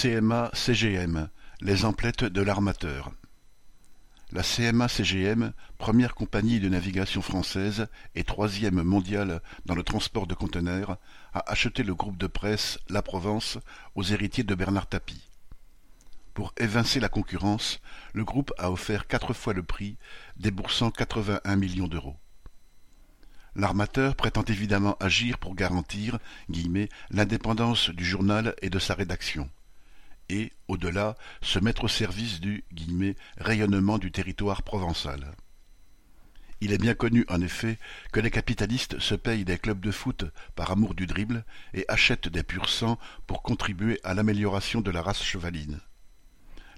CMA-CGM, les emplettes de l'armateur. La CMA-CGM, première compagnie de navigation française et troisième mondiale dans le transport de conteneurs, a acheté le groupe de presse La Provence aux héritiers de Bernard Tapie. Pour évincer la concurrence, le groupe a offert quatre fois le prix, déboursant 81 millions d'euros. L'armateur prétend évidemment agir pour garantir l'indépendance du journal et de sa rédaction et, au-delà, se mettre au service du « rayonnement du territoire provençal ». Il est bien connu, en effet, que les capitalistes se payent des clubs de foot par amour du dribble et achètent des purs-sangs pour contribuer à l'amélioration de la race chevaline.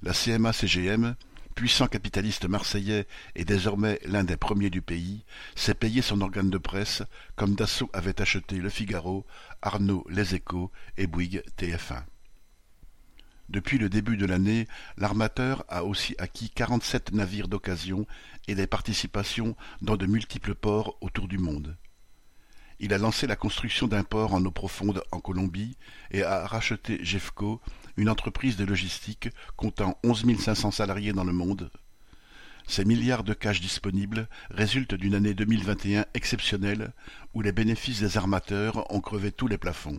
La CMA-CGM, puissant capitaliste marseillais et désormais l'un des premiers du pays, s'est payé son organe de presse comme Dassault avait acheté Le Figaro, Arnaud Les Échos et Bouygues TF1. Depuis le début de l'année, l'armateur a aussi acquis quarante-sept navires d'occasion et des participations dans de multiples ports autour du monde. Il a lancé la construction d'un port en eau profonde en Colombie et a racheté Jeffco, une entreprise de logistique comptant onze mille cinq cents salariés dans le monde. Ces milliards de cash disponibles résultent d'une année 2021 exceptionnelle où les bénéfices des armateurs ont crevé tous les plafonds.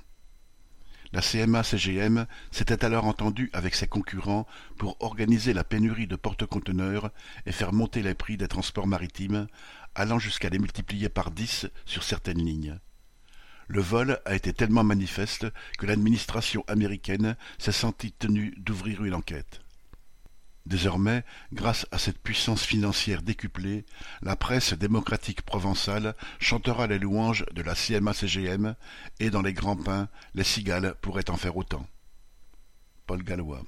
La CMA-CGM s'était alors entendue avec ses concurrents pour organiser la pénurie de porte-conteneurs et faire monter les prix des transports maritimes, allant jusqu'à les multiplier par dix sur certaines lignes. Le vol a été tellement manifeste que l'administration américaine s'est sentie tenue d'ouvrir une enquête. Désormais, grâce à cette puissance financière décuplée, la presse démocratique provençale chantera les louanges de la CMA-CGM et dans les grands pains, les cigales pourraient en faire autant. Paul Gallois